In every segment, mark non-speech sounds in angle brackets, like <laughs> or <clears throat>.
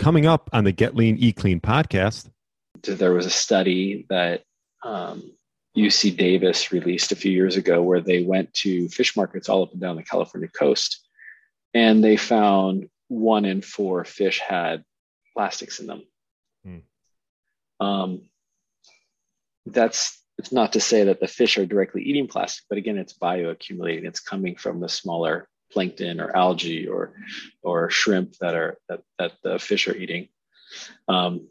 Coming up on the Get Lean, Eat Clean podcast. There was a study that um, UC Davis released a few years ago where they went to fish markets all up and down the California coast and they found one in four fish had plastics in them. Hmm. Um, that's it's not to say that the fish are directly eating plastic, but again, it's bioaccumulating. It's coming from the smaller plankton or algae or or shrimp that are that, that the fish are eating. Um,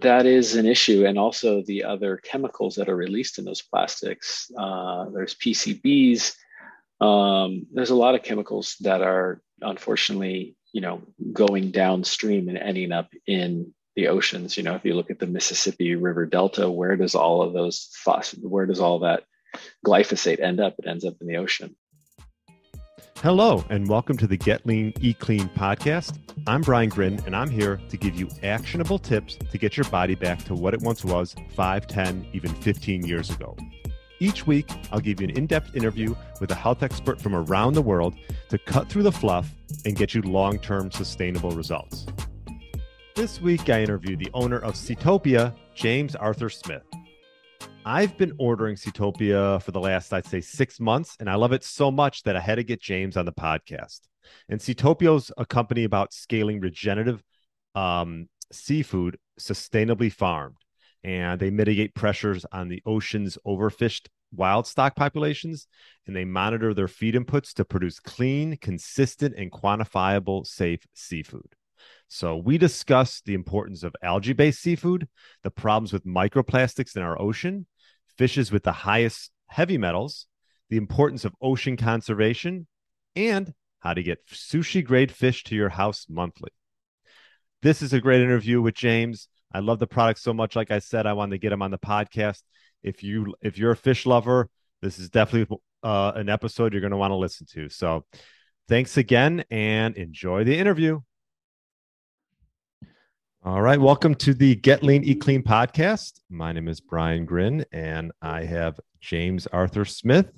that is an issue, and also the other chemicals that are released in those plastics. Uh, there's PCBs. Um, there's a lot of chemicals that are unfortunately, you know, going downstream and ending up in the oceans. You know, if you look at the Mississippi River Delta, where does all of those where does all that glyphosate end up? It ends up in the ocean. Hello, and welcome to the Get Lean, Eat Clean podcast. I'm Brian Grin, and I'm here to give you actionable tips to get your body back to what it once was 5, 10, even 15 years ago. Each week, I'll give you an in depth interview with a health expert from around the world to cut through the fluff and get you long term sustainable results. This week, I interview the owner of Seatopia, James Arthur Smith. I've been ordering Seatopia for the last, I'd say, six months, and I love it so much that I had to get James on the podcast. And Seatopia is a company about scaling regenerative um, seafood sustainably farmed, and they mitigate pressures on the ocean's overfished wild stock populations, and they monitor their feed inputs to produce clean, consistent, and quantifiable safe seafood. So, we discuss the importance of algae based seafood, the problems with microplastics in our ocean, fishes with the highest heavy metals, the importance of ocean conservation, and how to get sushi grade fish to your house monthly. This is a great interview with James. I love the product so much. Like I said, I wanted to get him on the podcast. If you if you're a fish lover, this is definitely uh, an episode you're going to want to listen to. So, thanks again, and enjoy the interview. All right. Welcome to the Get Lean, Eat Clean podcast. My name is Brian Grin, and I have James Arthur Smith,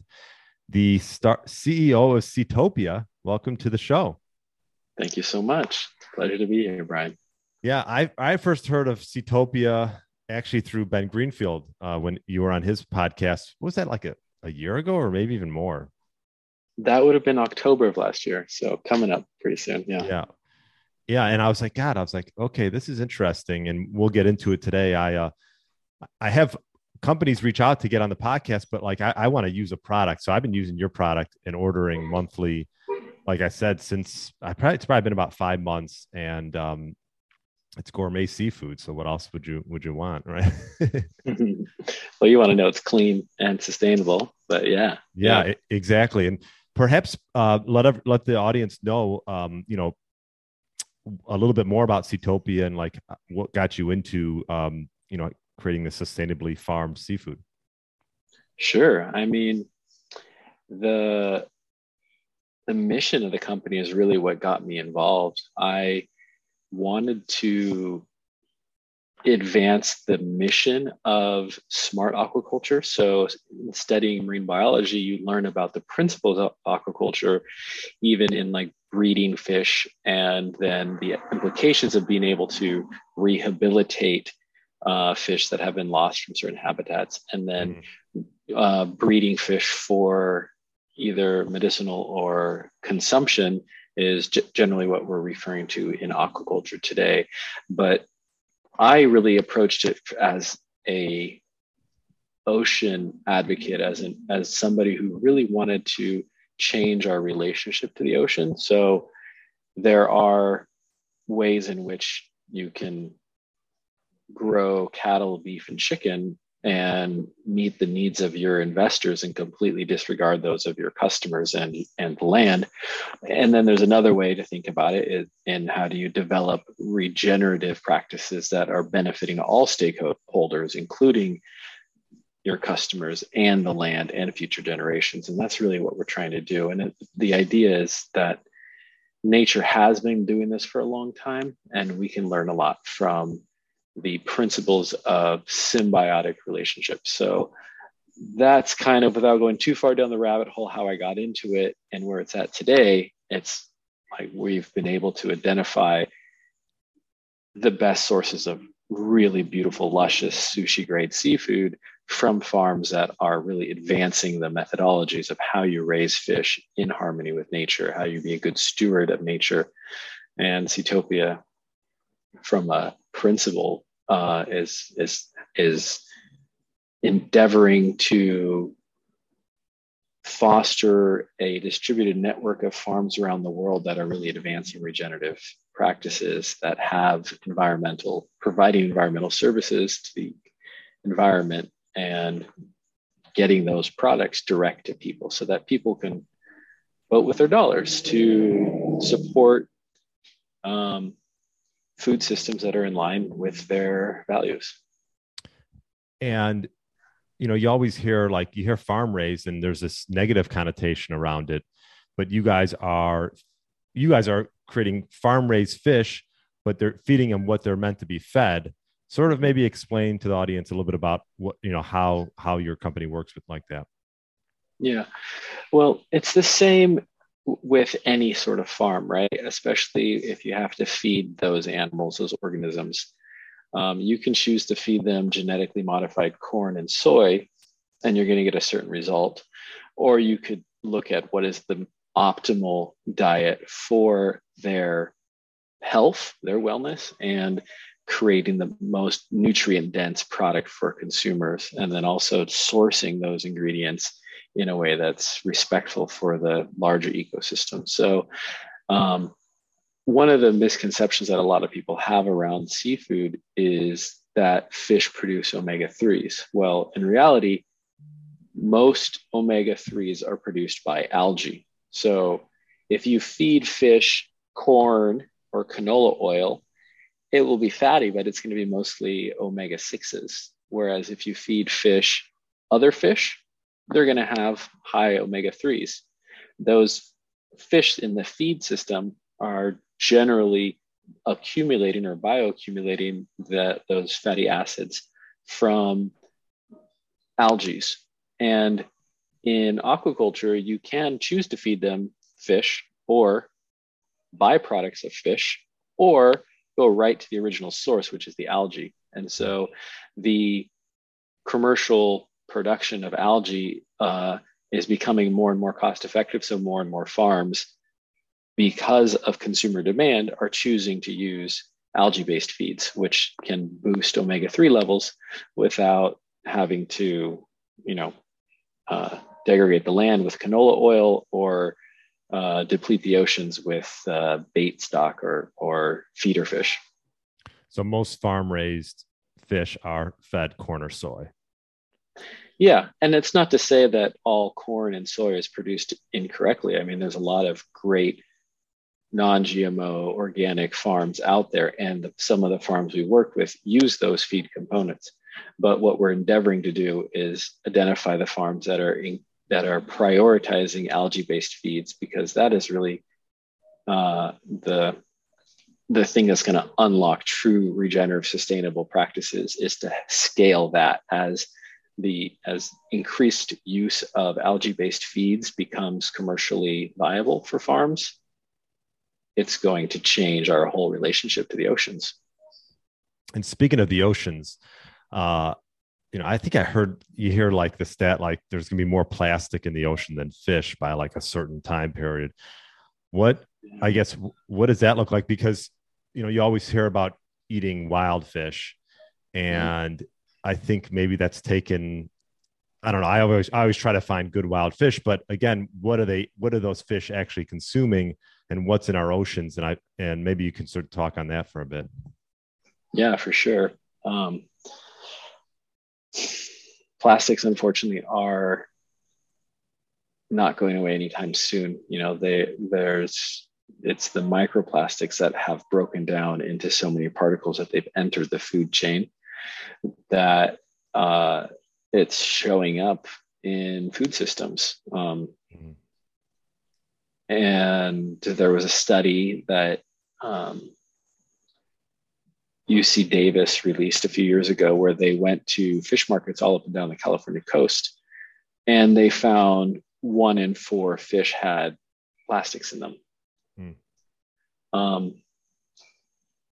the star- CEO of Seatopia. Welcome to the show. Thank you so much. Pleasure to be here, Brian. Yeah, I, I first heard of Seatopia actually through Ben Greenfield uh, when you were on his podcast. What was that like a, a year ago or maybe even more? That would have been October of last year. So coming up pretty soon. Yeah. Yeah yeah and i was like god i was like okay this is interesting and we'll get into it today i uh i have companies reach out to get on the podcast but like i, I want to use a product so i've been using your product and ordering monthly like i said since i probably it's probably been about five months and um it's gourmet seafood so what else would you would you want right <laughs> <laughs> well you want to know it's clean and sustainable but yeah yeah, yeah. exactly and perhaps uh, let let the audience know um, you know a little bit more about Seatopia and like uh, what got you into um, you know creating the sustainably farmed seafood. Sure. I mean, the the mission of the company is really what got me involved. I wanted to advance the mission of smart aquaculture. So, studying marine biology, you learn about the principles of aquaculture, even in like breeding fish, and then the implications of being able to rehabilitate uh, fish that have been lost from certain habitats, and then mm-hmm. uh, breeding fish for either medicinal or consumption is g- generally what we're referring to in aquaculture today. But I really approached it as a ocean advocate, as an as somebody who really wanted to change our relationship to the ocean. So there are ways in which you can grow cattle, beef, and chicken and meet the needs of your investors and completely disregard those of your customers and, and the land. And then there's another way to think about it in how do you develop regenerative practices that are benefiting all stakeholders, including your customers and the land and future generations. And that's really what we're trying to do. And it, the idea is that nature has been doing this for a long time, and we can learn a lot from the principles of symbiotic relationships. So that's kind of without going too far down the rabbit hole how I got into it and where it's at today. It's like we've been able to identify the best sources of really beautiful, luscious sushi grade seafood from farms that are really advancing the methodologies of how you raise fish in harmony with nature, how you be a good steward of nature. And Seatopia, from a principle, uh, is is is endeavoring to foster a distributed network of farms around the world that are really advancing regenerative practices that have environmental providing environmental services to the environment and getting those products direct to people so that people can vote with their dollars to support um, food systems that are in line with their values and you know, you always hear like you hear farm raised and there's this negative connotation around it, but you guys are you guys are creating farm raised fish, but they're feeding them what they're meant to be fed. Sort of maybe explain to the audience a little bit about what you know how how your company works with like that. Yeah. Well, it's the same with any sort of farm, right? Especially if you have to feed those animals, those organisms. Um, you can choose to feed them genetically modified corn and soy, and you're going to get a certain result. Or you could look at what is the optimal diet for their health, their wellness, and creating the most nutrient dense product for consumers. And then also sourcing those ingredients in a way that's respectful for the larger ecosystem. So, um, one of the misconceptions that a lot of people have around seafood is that fish produce omega 3s. Well, in reality, most omega 3s are produced by algae. So if you feed fish corn or canola oil, it will be fatty, but it's going to be mostly omega 6s. Whereas if you feed fish other fish, they're going to have high omega 3s. Those fish in the feed system are generally accumulating or bioaccumulating that those fatty acids from algae. And in aquaculture, you can choose to feed them fish or byproducts of fish, or go right to the original source, which is the algae. And so the commercial production of algae uh, is becoming more and more cost effective. So more and more farms because of consumer demand, are choosing to use algae based feeds, which can boost omega 3 levels without having to, you know, uh, degrade the land with canola oil or uh, deplete the oceans with uh, bait stock or, or feeder fish. So most farm raised fish are fed corn or soy. Yeah, and it's not to say that all corn and soy is produced incorrectly. I mean, there's a lot of great non-GMO organic farms out there, and some of the farms we work with use those feed components. But what we're endeavoring to do is identify the farms that are in, that are prioritizing algae-based feeds because that is really uh, the the thing that's going to unlock true regenerative sustainable practices is to scale that as the as increased use of algae-based feeds becomes commercially viable for farms it's going to change our whole relationship to the oceans. And speaking of the oceans, uh, you know, I think I heard you hear like the stat like there's going to be more plastic in the ocean than fish by like a certain time period. What I guess what does that look like? Because you know you always hear about eating wild fish, and mm. I think maybe that's taken. I don't know. I always I always try to find good wild fish, but again, what are they? What are those fish actually consuming? and what's in our oceans and i and maybe you can sort of talk on that for a bit yeah for sure um, plastics unfortunately are not going away anytime soon you know they there's it's the microplastics that have broken down into so many particles that they've entered the food chain that uh, it's showing up in food systems um, mm-hmm. And there was a study that um, UC Davis released a few years ago where they went to fish markets all up and down the California coast and they found one in four fish had plastics in them. Hmm. Um,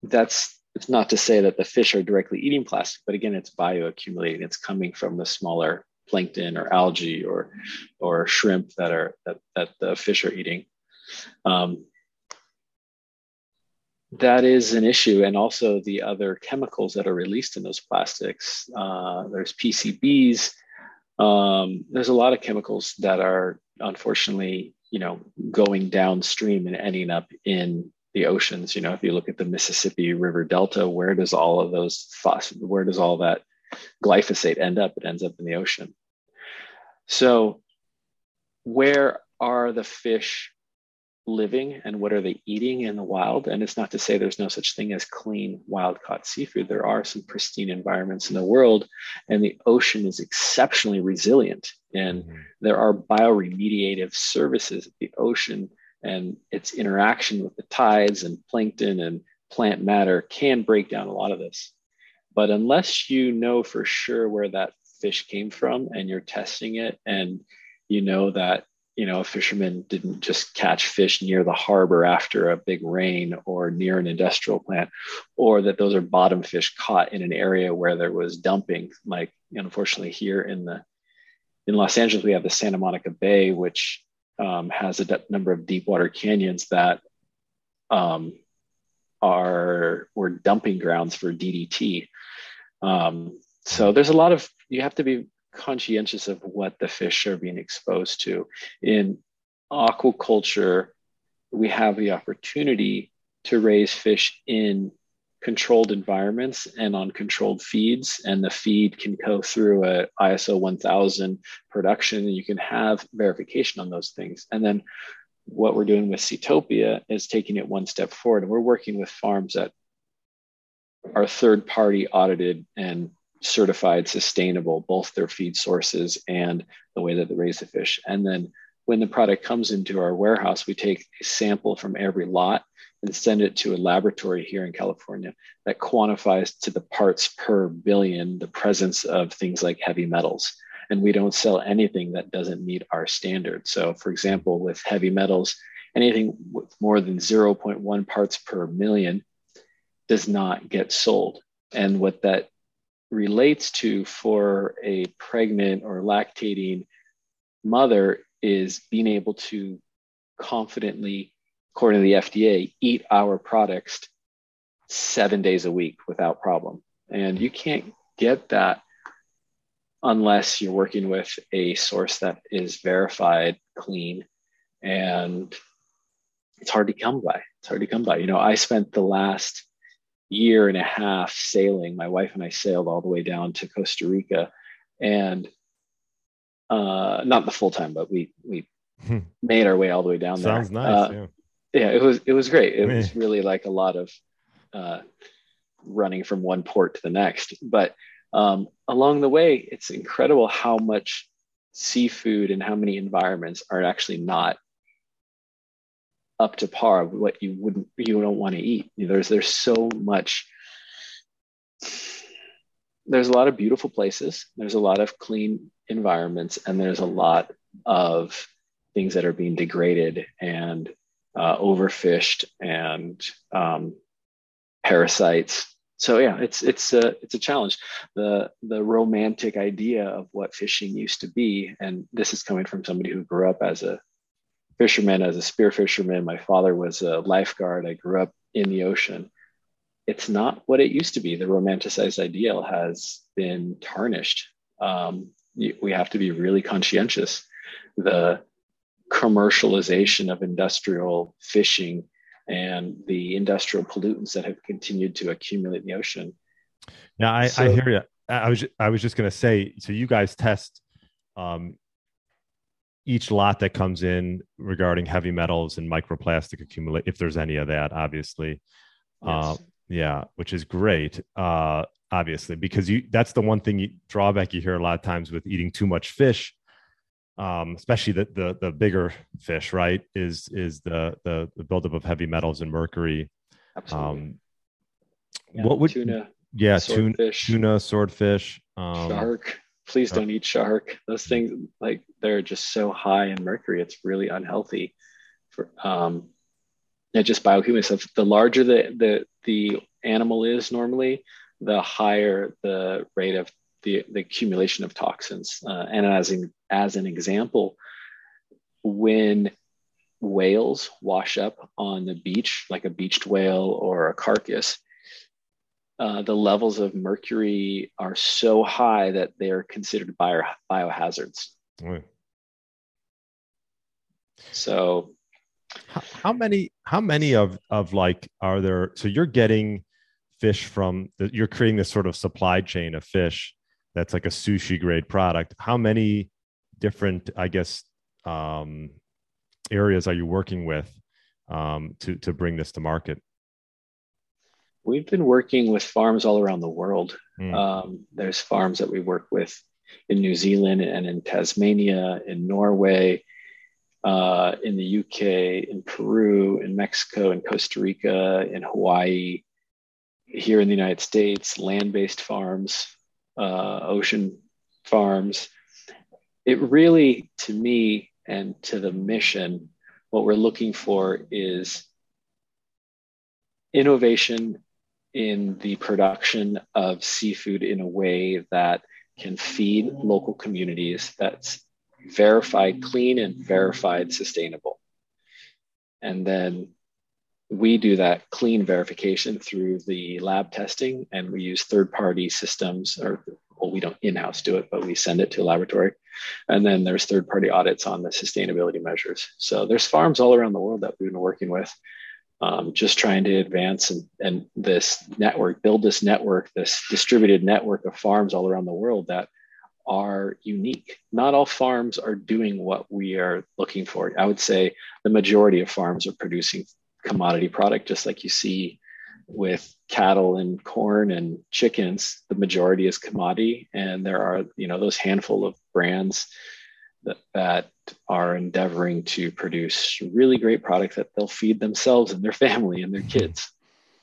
that's it's not to say that the fish are directly eating plastic, but again, it's bioaccumulating. It's coming from the smaller plankton or algae or or shrimp that are that, that the fish are eating. Um, that is an issue, and also the other chemicals that are released in those plastics. Uh, there's PCBs. Um, there's a lot of chemicals that are unfortunately, you know, going downstream and ending up in the oceans. You know, if you look at the Mississippi River Delta, where does all of those where does all that glyphosate end up? It ends up in the ocean. So, where are the fish living and what are they eating in the wild? And it's not to say there's no such thing as clean wild caught seafood. There are some pristine environments in the world, and the ocean is exceptionally resilient. And mm-hmm. there are bioremediative services at the ocean and its interaction with the tides and plankton and plant matter can break down a lot of this. But unless you know for sure where that fish came from and you're testing it and you know that you know a fisherman didn't just catch fish near the harbor after a big rain or near an industrial plant or that those are bottom fish caught in an area where there was dumping. Like unfortunately here in the in los angeles we have the santa monica bay which um, has a number of deep water canyons that um, are were dumping grounds for ddt um, so there's a lot of you have to be conscientious of what the fish are being exposed to. In aquaculture, we have the opportunity to raise fish in controlled environments and on controlled feeds and the feed can go through a iso 1000 production and you can have verification on those things and then what we're doing with Seatopia is taking it one step forward and we're working with farms that are third party audited and certified sustainable, both their feed sources and the way that they raise the fish. And then when the product comes into our warehouse, we take a sample from every lot and send it to a laboratory here in California that quantifies to the parts per billion the presence of things like heavy metals. And we don't sell anything that doesn't meet our standard. So, for example, with heavy metals, anything with more than 0.1 parts per million does not get sold. And what that relates to for a pregnant or lactating mother is being able to confidently, according to the FDA, eat our products seven days a week without problem. And you can't get that unless you're working with a source that is verified, clean, and it's hard to come by. It's hard to come by. You know, I spent the last year and a half sailing. My wife and I sailed all the way down to Costa Rica, and uh, not the full time, but we we hmm. made our way all the way down Sounds there. Sounds nice. Uh, yeah. yeah. it was it was great. It was really like a lot of uh, running from one port to the next. But um, along the way, it's incredible how much seafood and how many environments are actually not up to par with what you wouldn't you don't want to eat. There's there's so much. There's a lot of beautiful places. There's a lot of clean environments, and there's a lot of things that are being degraded and uh, overfished and um, parasites. So yeah, it's it's a it's a challenge. The the romantic idea of what fishing used to be, and this is coming from somebody who grew up as a fisherman, as a spear fisherman. My father was a lifeguard. I grew up in the ocean. It's not what it used to be. The romanticized ideal has been tarnished. Um, we have to be really conscientious. The commercialization of industrial fishing and the industrial pollutants that have continued to accumulate in the ocean. Yeah, I, so, I hear you. I was I was just going to say. So you guys test um, each lot that comes in regarding heavy metals and microplastic accumulate, if there's any of that, obviously. Yes. Uh, yeah, which is great. Uh, obviously, because you that's the one thing you, drawback you hear a lot of times with eating too much fish, um, especially the, the the bigger fish, right? Is is the the, the buildup of heavy metals and mercury. Absolutely. Um, yeah, what would tuna? Yeah, tuna, tuna, swordfish, um, shark please don't eat shark. Those things like they're just so high in mercury it's really unhealthy for um it just biochemistry so the larger the the the animal is normally, the higher the rate of the, the accumulation of toxins. Uh, and as, in, as an example, when whales wash up on the beach, like a beached whale or a carcass, uh, the levels of mercury are so high that they're considered bio, biohazards. Right. So, how, how, many? How many of of like are there? So you're getting fish from the, you're creating this sort of supply chain of fish that's like a sushi grade product. How many different, I guess, um, areas are you working with um, to to bring this to market? We've been working with farms all around the world. Mm. Um, there's farms that we work with in New Zealand and in Tasmania, in Norway, uh, in the UK, in Peru, in Mexico, in Costa Rica, in Hawaii, here in the United States, land based farms, uh, ocean farms. It really, to me and to the mission, what we're looking for is innovation in the production of seafood in a way that can feed local communities that's verified clean and verified sustainable. And then we do that clean verification through the lab testing and we use third party systems or well we don't in-house do it but we send it to a laboratory. And then there's third party audits on the sustainability measures. So there's farms all around the world that we've been working with um, just trying to advance and, and this network, build this network, this distributed network of farms all around the world that are unique. Not all farms are doing what we are looking for. I would say the majority of farms are producing commodity product, just like you see with cattle and corn and chickens. The majority is commodity, and there are you know those handful of brands that, that are endeavoring to produce really great products that they'll feed themselves and their family and their kids.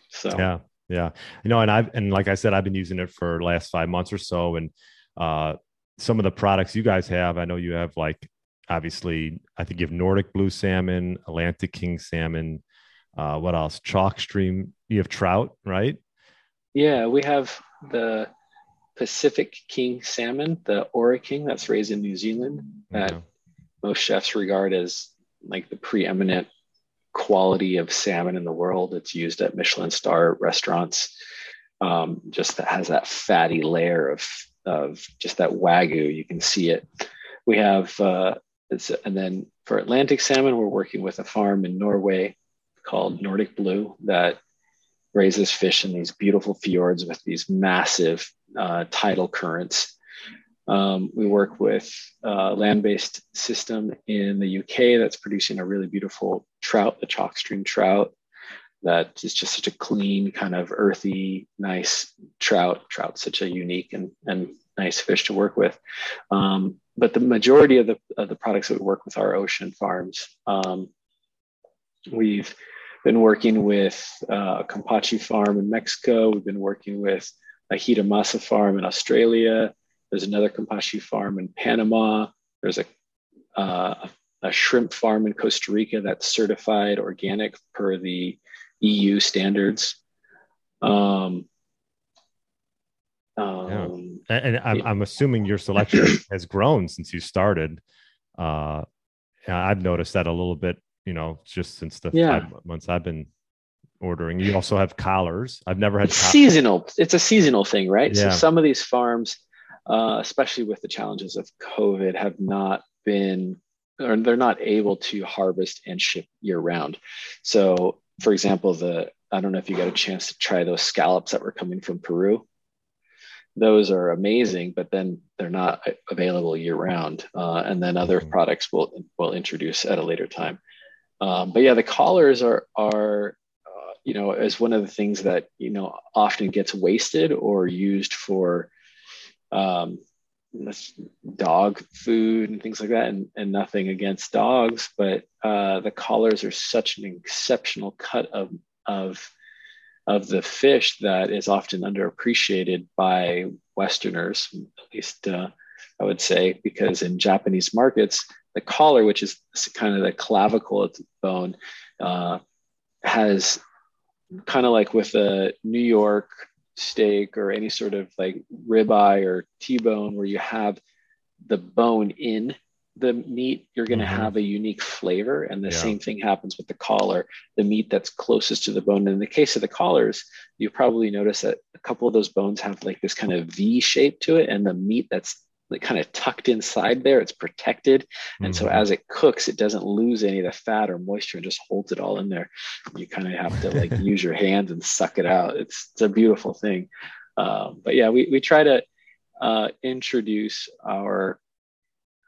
So yeah, yeah, you know, and I've and like I said, I've been using it for the last five months or so, and uh, some of the products you guys have, I know you have like obviously, I think you have Nordic blue salmon, Atlantic king salmon. Uh, what else? Chalk stream. You have trout, right? Yeah, we have the Pacific king salmon, the Ora King that's raised in New Zealand, that most chefs regard as like the preeminent quality of salmon in the world. It's used at Michelin star restaurants. Um, just that has that fatty layer of of just that wagyu. You can see it. We have uh, and then for Atlantic salmon, we're working with a farm in Norway called Nordic Blue that raises fish in these beautiful fjords with these massive uh, tidal currents. Um, we work with a land-based system in the UK that's producing a really beautiful trout, the chalk stream trout. That is just such a clean, kind of earthy, nice trout. Trout, such a unique and, and nice fish to work with. Um, but the majority of the, of the products that we work with are ocean farms. Um, we've been working with uh, a Kampachi farm in Mexico. We've been working with a Hiramasa farm in Australia. There's another Kampachi farm in Panama. There's a, uh, a shrimp farm in Costa Rica that's certified organic per the EU standards. Um, um, yeah. And I'm, yeah. I'm, assuming your selection <clears throat> has grown since you started. Uh, I've noticed that a little bit you know, just since the yeah. five months I've been ordering. You also have collars. I've never had it's seasonal. It's a seasonal thing, right? Yeah. So some of these farms, uh, especially with the challenges of COVID, have not been or they're not able to harvest and ship year round. So, for example, the I don't know if you got a chance to try those scallops that were coming from Peru. Those are amazing, but then they're not available year round. Uh, and then other mm-hmm. products will will introduce at a later time. Um, but yeah, the collars are are you know as one of the things that you know often gets wasted or used for um, dog food and things like that, and, and nothing against dogs, but uh, the collars are such an exceptional cut of of of the fish that is often underappreciated by Westerners, at least uh, I would say, because in Japanese markets, the collar, which is kind of the clavicle of the bone, uh, has kind of like with a New York steak or any sort of like ribeye or T-bone where you have the bone in the meat, you're going to mm-hmm. have a unique flavor. And the yeah. same thing happens with the collar, the meat that's closest to the bone. And in the case of the collars, you probably notice that a couple of those bones have like this kind of V shape to it. And the meat that's like kind of tucked inside there, it's protected. And mm-hmm. so as it cooks, it doesn't lose any of the fat or moisture and just holds it all in there. You kind of have to like <laughs> use your hands and suck it out. It's, it's a beautiful thing. Um, but yeah, we, we try to uh, introduce our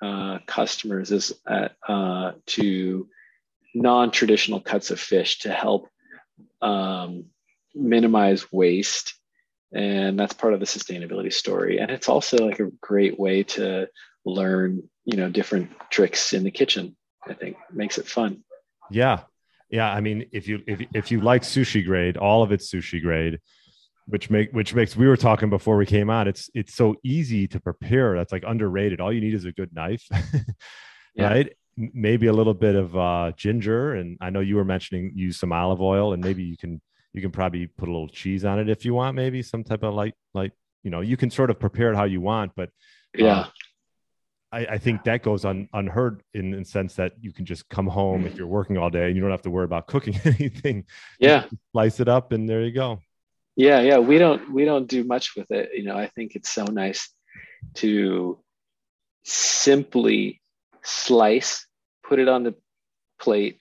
uh, customers is at, uh, to non-traditional cuts of fish to help um, minimize waste and that's part of the sustainability story. And it's also like a great way to learn you know different tricks in the kitchen i think. Makes it fun. Yeah. Yeah i mean if you if, if you like sushi grade all of it's sushi grade which make which makes we were talking before we came out it's it's so easy to prepare. That's like underrated. All you need is a good knife <laughs> yeah. right? Maybe a little bit of uh, ginger and i know you were mentioning use some olive oil and maybe you can you can probably put a little cheese on it if you want maybe some type of light, like you know you can sort of prepare it how you want but yeah. uh, I, I, think that goes un, unheard in the sense that you can just come home if you're working all day and you don't have to worry about cooking <laughs> anything. Yeah. Slice it up and there you go. Yeah yeah. We don't we don't do much with it. You know i think it's so nice to simply slice put it on the plate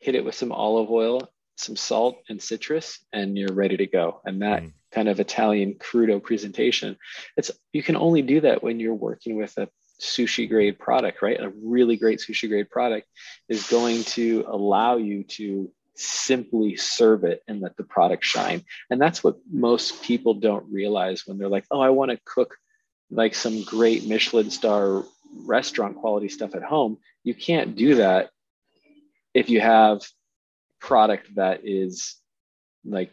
hit it with some olive oil some salt and citrus and you're ready to go and that mm. kind of italian crudo presentation it's you can only do that when you're working with a sushi grade product right a really great sushi grade product is going to allow you to simply serve it and let the product shine. And that's what most people don't realize when they're like, oh, I want to cook like some great Michelin star restaurant quality stuff at home. You can't do that if you have product that is like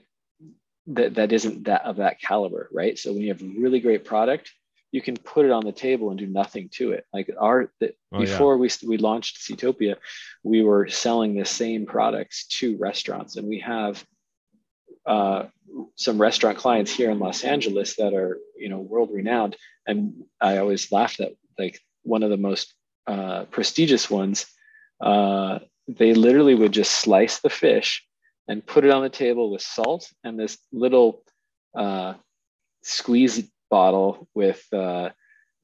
that that isn't that of that caliber, right? So when you have really great product, you can put it on the table and do nothing to it. Like our the, oh, before yeah. we we launched Seatopia, we were selling the same products to restaurants, and we have uh, some restaurant clients here in Los Angeles that are you know world renowned. And I always laugh that like one of the most uh, prestigious ones, uh, they literally would just slice the fish and put it on the table with salt and this little uh, squeeze bottle with uh,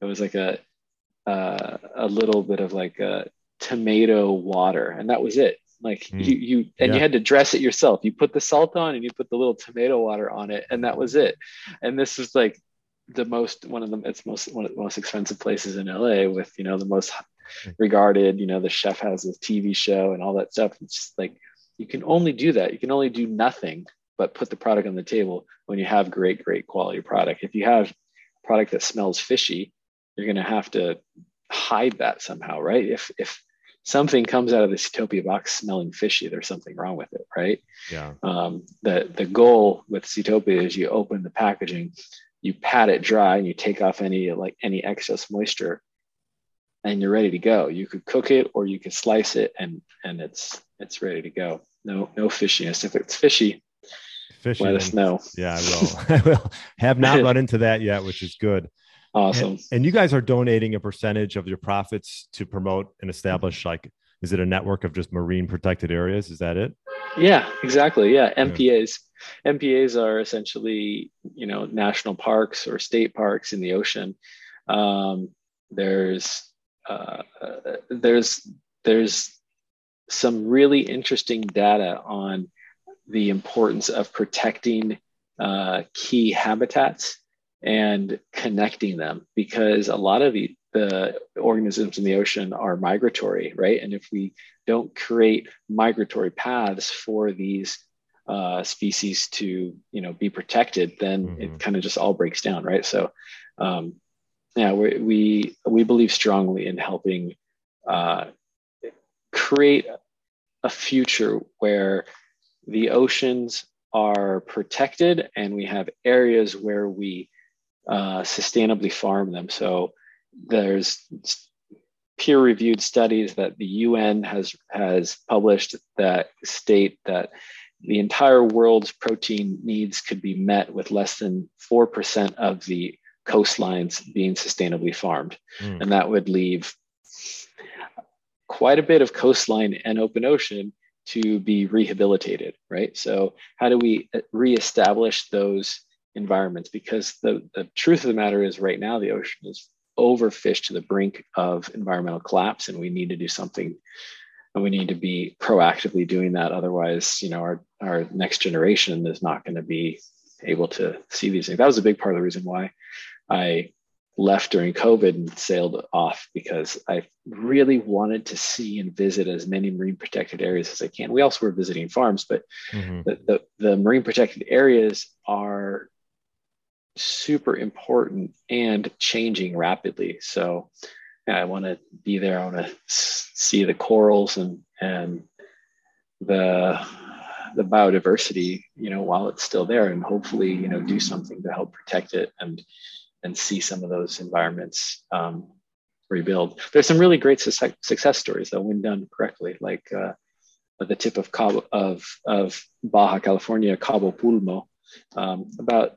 it was like a uh, a little bit of like a tomato water, and that was it. Like mm. you you and yeah. you had to dress it yourself. You put the salt on and you put the little tomato water on it, and that was it. And this is like the most one of them it's most one of the most expensive places in LA with you know the most. Regarded. You know the chef has a TV show and all that stuff. It's just like you can only do that. You can only do nothing but put the product on the table when you have great, great quality product. If you have product that smells fishy, you're going to have to hide that somehow, right? If if something comes out of the Seatopia box smelling fishy, there's something wrong with it, right? Yeah. Um, the the goal with Seatopia is you open the packaging, you pat it dry, and you take off any like any excess moisture, and you're ready to go. You could cook it or you could slice it, and and it's it's ready to go. No no fishiness. If it's fishy, fishing. Let us know. Yeah, I will. <laughs> I will. Have not run into that yet, which is good. Awesome. And, and, you guys are donating a percentage of your profits to promote and establish like is it a network of just marine protected areas? Is that it? Yeah, exactly. Yeah, MPAs. Yeah. MPAs are essentially, you know, national parks or state parks in the ocean. Um, there's uh, there's there's some really interesting data on the importance of protecting uh, key habitats and connecting them because a lot of the, the organisms in the ocean are migratory, right? And if we don't create migratory paths for these uh, species to, you know, be protected, then mm-hmm. it kind of just all breaks down, right? So, um, yeah, we, we we believe strongly in helping uh, create a future where the oceans are protected and we have areas where we uh, sustainably farm them. So there's peer-reviewed studies that the UN has has published that state that the entire world's protein needs could be met with less than 4% of the coastlines being sustainably farmed. Mm. And that would leave quite a bit of coastline and open ocean to be rehabilitated, right? So, how do we uh, reestablish those environments? Because the, the truth of the matter is, right now, the ocean is overfished to the brink of environmental collapse, and we need to do something. And we need to be proactively doing that. Otherwise, you know, our, our next generation is not going to be able to see these things. That was a big part of the reason why I left during COVID and sailed off because I really wanted to see and visit as many marine protected areas as I can. We also were visiting farms, but mm-hmm. the, the, the, marine protected areas are super important and changing rapidly. So yeah, I want to be there. I want to see the corals and, and the, the biodiversity, you know, while it's still there and hopefully, you know, do something to help protect it and, and see some of those environments um, rebuild. There's some really great su- success stories though when done correctly, like uh, at the tip of Cabo of of Baja California, Cabo Pulmo, um, about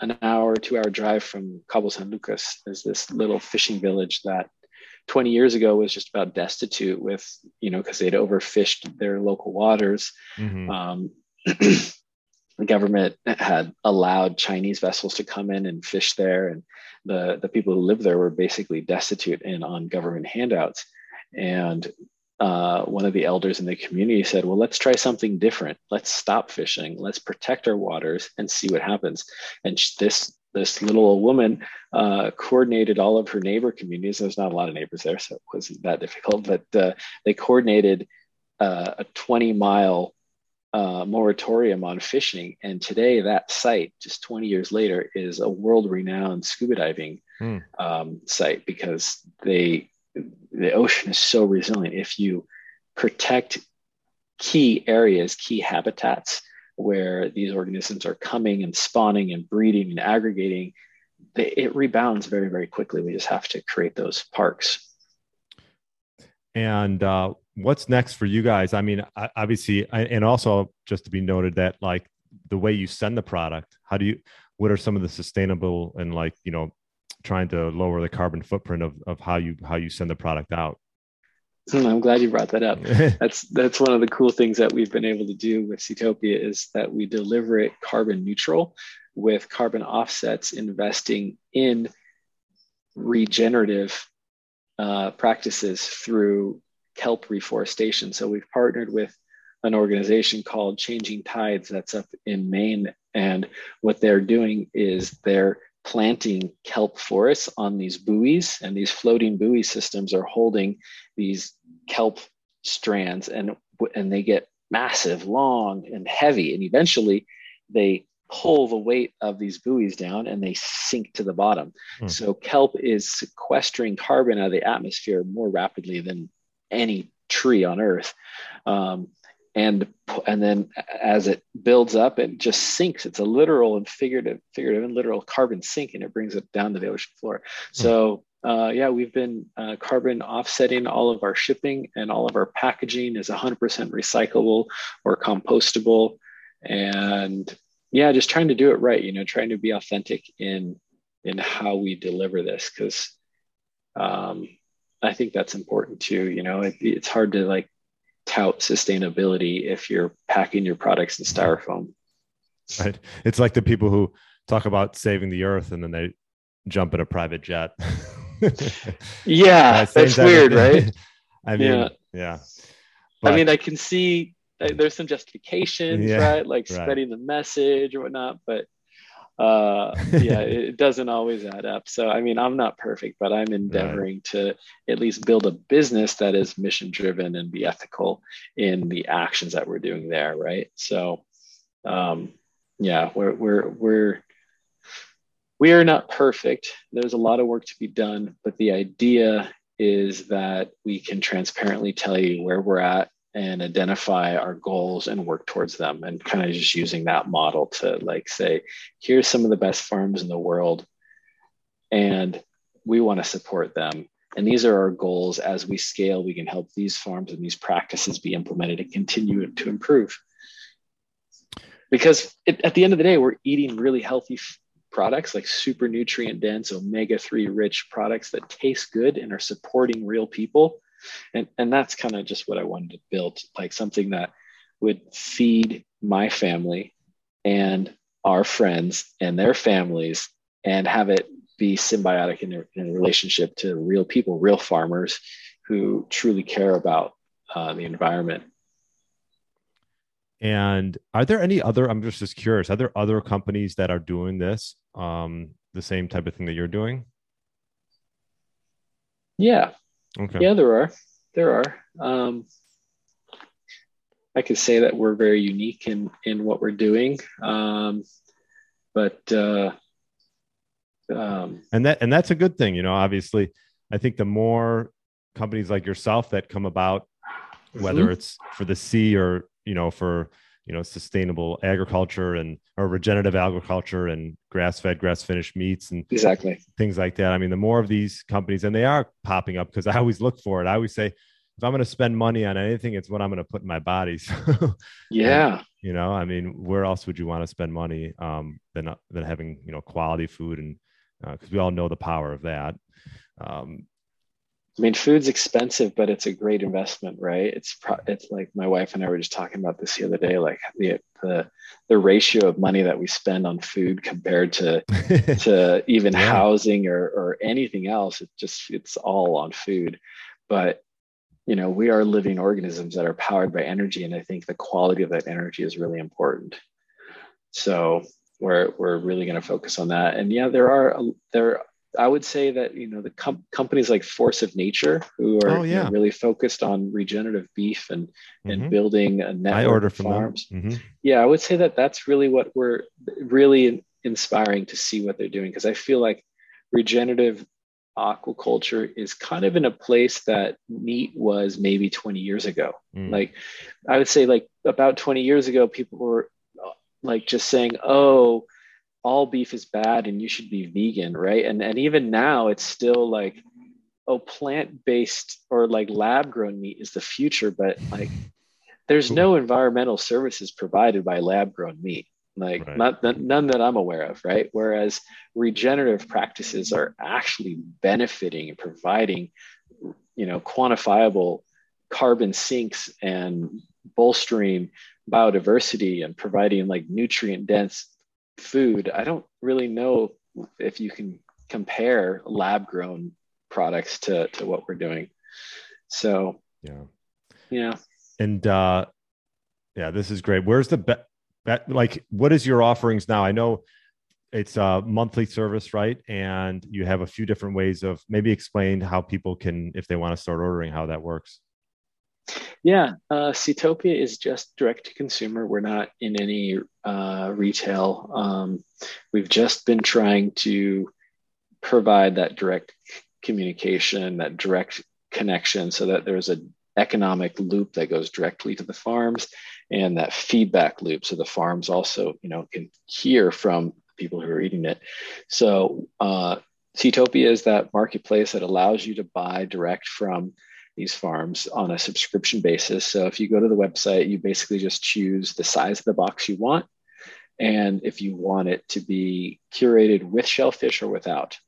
an hour, two hour drive from Cabo San Lucas. There's this little fishing village that 20 years ago was just about destitute with, you know, because they'd overfished their local waters. Mm-hmm. Um, <clears throat> the government had allowed Chinese vessels to come in and fish there, and the the people who lived there were basically destitute and on government handouts. And uh, one of the elders in the community said, "Well, let's try something different. Let's stop fishing. Let's protect our waters and see what happens." And this this little old woman uh, coordinated all of her neighbor communities. There's not a lot of neighbors there, so it wasn't that difficult. But uh, they coordinated uh, a 20 mile uh, moratorium on fishing. And today, that site, just 20 years later, is a world renowned scuba diving mm. um, site because they the ocean is so resilient. If you protect key areas, key habitats where these organisms are coming and spawning and breeding and aggregating, they, it rebounds very, very quickly. We just have to create those parks. And uh, what's next for you guys? I mean, obviously, and also just to be noted that like the way you send the product, how do you, what are some of the sustainable and like, you know, trying to lower the carbon footprint of, of how you, how you send the product out? Hmm, I'm glad you brought that up. <laughs> that's that's one of the cool things that we've been able to do with Seatopia is that we deliver it carbon neutral with carbon offsets, investing in regenerative uh, practices through kelp reforestation. So we've partnered with an organization called Changing Tides that's up in Maine. And what they're doing is they're planting kelp forests on these buoys, and these floating buoy systems are holding these kelp strands, and, and they get massive, long, and heavy. And eventually they pull the weight of these buoys down and they sink to the bottom. Mm. So kelp is sequestering carbon out of the atmosphere more rapidly than any tree on earth. Um, and and then as it builds up, it just sinks. It's a literal and figurative, figurative and literal carbon sink, and it brings it down to the ocean floor. Hmm. So uh, yeah, we've been uh, carbon offsetting all of our shipping and all of our packaging is 100% recyclable or compostable, and yeah, just trying to do it right. You know, trying to be authentic in in how we deliver this because um, I think that's important too. You know, it, it's hard to like tout sustainability if you're packing your products in styrofoam. Right. It's like the people who talk about saving the earth and then they jump in a private jet. <laughs> yeah, that's weird, right? <laughs> I mean, yeah. yeah. But, I mean, I can see there's some justifications, yeah, right? Like right. spreading the message or whatnot, but uh, yeah, <laughs> it doesn't always add up. So, I mean, I'm not perfect, but I'm endeavoring right. to at least build a business that is mission driven and be ethical in the actions that we're doing there. Right. So, um, yeah, we're, we're, we're, we are not perfect. There's a lot of work to be done, but the idea is that we can transparently tell you where we're at and identify our goals and work towards them and kind of just using that model to like say here's some of the best farms in the world and we want to support them and these are our goals as we scale we can help these farms and these practices be implemented and continue to improve because it, at the end of the day, we're eating really healthy f- products like super nutrient dense, omega 3 rich products that taste good and are supporting real people. And, and that's kind of just what I wanted to build like something that would feed my family and our friends and their families and have it be symbiotic in a, in relationship to real people, real farmers who truly care about uh, the environment. And are there any other? I'm just just curious. Are there other companies that are doing this, um, the same type of thing that you're doing? Yeah. Okay. Yeah, there are. There are. Um, I could say that we're very unique in in what we're doing, um, but uh, um, and that and that's a good thing. You know, obviously, I think the more companies like yourself that come about, whether mm-hmm. it's for the sea or you know for you know sustainable agriculture and or regenerative agriculture and grass-fed grass-finished meats and exactly. things like that. I mean the more of these companies and they are popping up because i always look for it. I always say if i'm going to spend money on anything it's what i'm going to put in my body. <laughs> So, yeah. you know i mean where else would you want to spend money um, than than having you know quality food and because uh, we all know the power of that. Um, I mean, food's expensive, but it's a great investment, right? It's pro- it's like my wife and I were just talking about this the other day, like the the the ratio of money that we spend on food compared to <laughs> to even yeah. housing or or anything else. It just it's all on food, but you know we are living organisms that are powered by energy, and I think the quality of that energy is really important. So we're we're really going to focus on that. And yeah, there are there I would say that you know the com- companies like Force of Nature, who are oh, yeah. you know, really focused on regenerative beef and mm-hmm. and building a network I order from farms. Mm-hmm. Yeah, I would say that that's really what we're really inspiring to see what they're doing because I feel like regenerative aquaculture is kind of in a place that meat was maybe 20 years ago. Mm. Like I would say like about 20 years ago, people were uh, like just saying, "Oh." All beef is bad and you should be vegan, right? And and even now it's still like, oh, plant-based or like lab-grown meat is the future, but like there's no environmental services provided by lab-grown meat. Like right. not none that I'm aware of, right? Whereas regenerative practices are actually benefiting and providing, you know, quantifiable carbon sinks and bolstering biodiversity and providing like nutrient dense food, I don't really know if you can compare lab grown products to, to what we're doing. So, yeah. Yeah. And, uh, yeah, this is great. Where's the bet? Be- like, what is your offerings now? I know it's a monthly service, right? And you have a few different ways of maybe explain how people can, if they want to start ordering, how that works. Yeah, uh, Seatopia is just direct to consumer. We're not in any uh, retail. Um, we've just been trying to provide that direct communication, that direct connection, so that there's an economic loop that goes directly to the farms, and that feedback loop, so the farms also, you know, can hear from people who are eating it. So, uh, Seatopia is that marketplace that allows you to buy direct from these farms on a subscription basis. So if you go to the website, you basically just choose the size of the box you want. And if you want it to be curated with shellfish or without.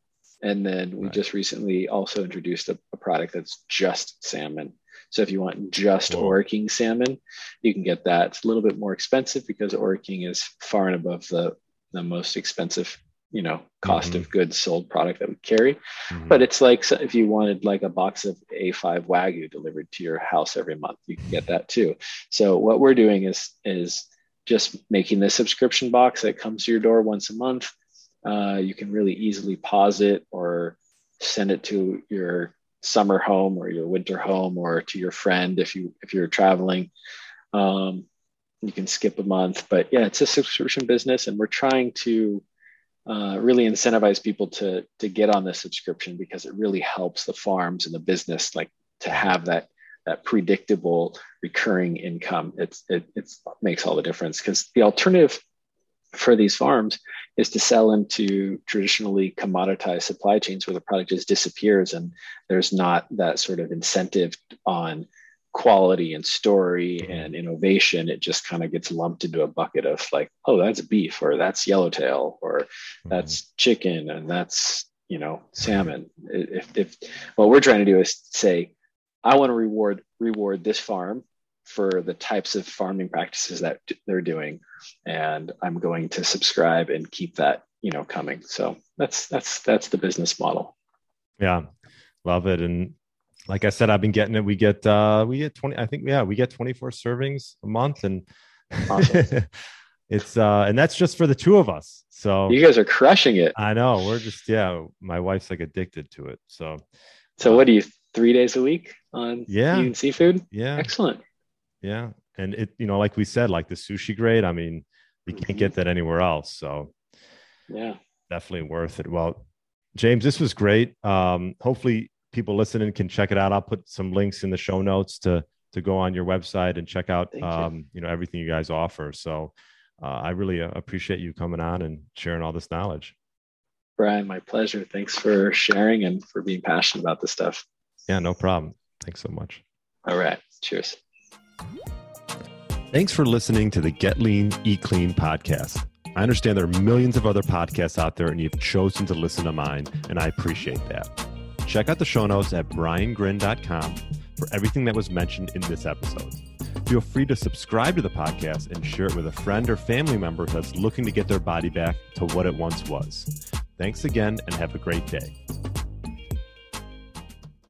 And then we right. just recently also introduced a, a, product that's just salmon. So if you want just Whoa. Ora King salmon, you can get that. It's a little bit more expensive because Ora King is far and above the, the most expensive you know cost mm-hmm. of goods sold product that we carry mm-hmm. but it's like if you wanted like a box of a5 wagyu delivered to your house every month you can get that too so what we're doing is is just making this subscription box that comes to your door once a month uh, you can really easily pause it or send it to your summer home or your winter home or to your friend if you if you're traveling um, you can skip a month but yeah it's a subscription business and we're trying to uh, really incentivize people to to get on the subscription because it really helps the farms and the business like to have that that predictable recurring income. It's it it's, makes all the difference because the alternative for these farms is to sell into traditionally commoditized supply chains where the product just disappears and there's not that sort of incentive on quality and story and innovation, it just kind of gets lumped into a bucket of like, oh, that's beef or that's yellowtail or mm-hmm. that's chicken and that's you know salmon. If, if what we're trying to do is say, I want to reward reward this farm for the types of farming practices that they're doing, and I'm going to subscribe and keep that you know coming. So that's that's that's the business model. Yeah, love it and like I said, I've been getting it. We get uh we get 20, I think yeah, we get 24 servings a month and awesome. <laughs> it's uh and that's just for the two of us. So you guys are crushing it. I know. We're just yeah, my wife's like addicted to it. So So what do you three days a week on yeah eating seafood? Yeah. Excellent. Yeah. And it, you know, like we said, like the sushi grade, I mean, you can't get that anywhere else. So yeah, definitely worth it. Well, James, this was great. Um, hopefully people listening can check it out. I'll put some links in the show notes to to go on your website and check out um, you. you. know everything you guys offer. So uh, I really uh, appreciate you coming on and sharing all this knowledge. Brian, my pleasure. Thanks for sharing and for being passionate about this stuff. Yeah, no problem. Thanks so much. All right. Cheers. Thanks for listening to the Get Lean, Eat Clean podcast. I understand there are millions of other podcasts out there, and you've chosen to listen to mine, and I appreciate that. Check out the show notes at briangrin.com for everything that was mentioned in this episode. Feel free to subscribe to the podcast and share it with a friend or family member that's looking to get their body back to what it once was. Thanks again and have a great day.